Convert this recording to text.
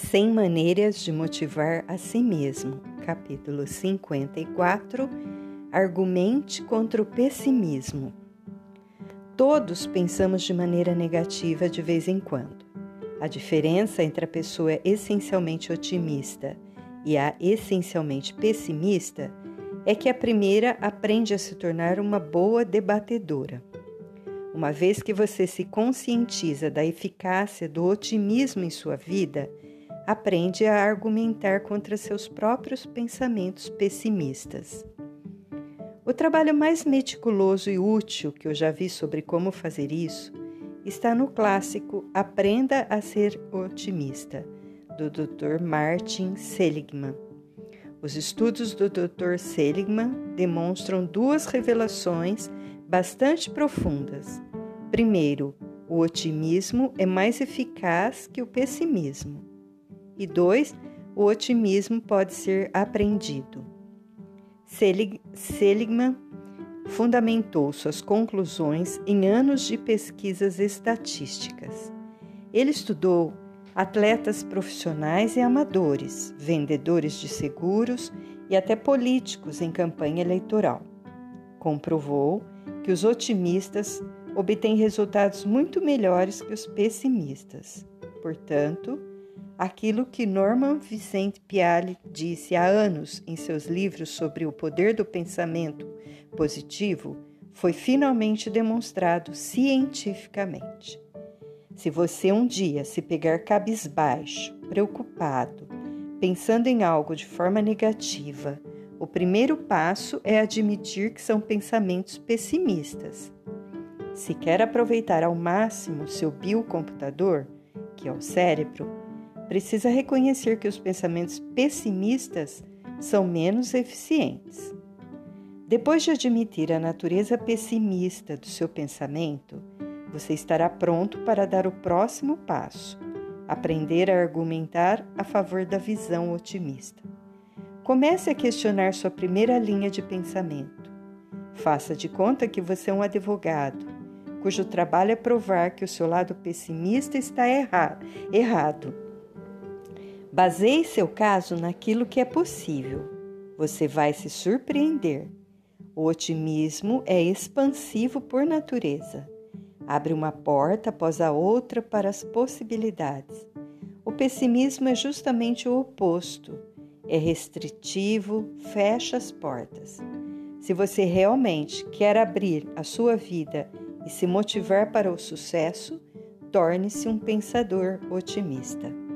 100 maneiras de motivar a si mesmo. Capítulo 54. Argumente contra o pessimismo. Todos pensamos de maneira negativa de vez em quando. A diferença entre a pessoa essencialmente otimista e a essencialmente pessimista é que a primeira aprende a se tornar uma boa debatedora. Uma vez que você se conscientiza da eficácia do otimismo em sua vida, aprende a argumentar contra seus próprios pensamentos pessimistas. O trabalho mais meticuloso e útil que eu já vi sobre como fazer isso está no clássico Aprenda a Ser Otimista, do Dr. Martin Seligman. Os estudos do Dr. Seligman demonstram duas revelações bastante profundas. Primeiro, o otimismo é mais eficaz que o pessimismo. E dois, o otimismo pode ser aprendido. Selig Seligman fundamentou suas conclusões em anos de pesquisas estatísticas. Ele estudou atletas profissionais e amadores, vendedores de seguros e até políticos em campanha eleitoral. Comprovou que os otimistas obtêm resultados muito melhores que os pessimistas. Portanto, aquilo que Norman Vincent Peale disse há anos em seus livros sobre o poder do pensamento positivo foi finalmente demonstrado cientificamente. Se você um dia se pegar cabisbaixo, preocupado, pensando em algo de forma negativa, o primeiro passo é admitir que são pensamentos pessimistas. Se quer aproveitar ao máximo seu biocomputador, que é o cérebro, precisa reconhecer que os pensamentos pessimistas são menos eficientes. Depois de admitir a natureza pessimista do seu pensamento, você estará pronto para dar o próximo passo, aprender a argumentar a favor da visão otimista. Comece a questionar sua primeira linha de pensamento. Faça de conta que você é um advogado, cujo trabalho é provar que o seu lado pessimista está erra errado Baseie seu caso naquilo que é possível. Você vai se surpreender. O otimismo é expansivo por natureza. Abre uma porta após a outra para as possibilidades. O pessimismo é justamente o oposto. É restritivo, fecha as portas. Se você realmente quer abrir a sua vida e se motivar para o sucesso, torne-se um pensador otimista.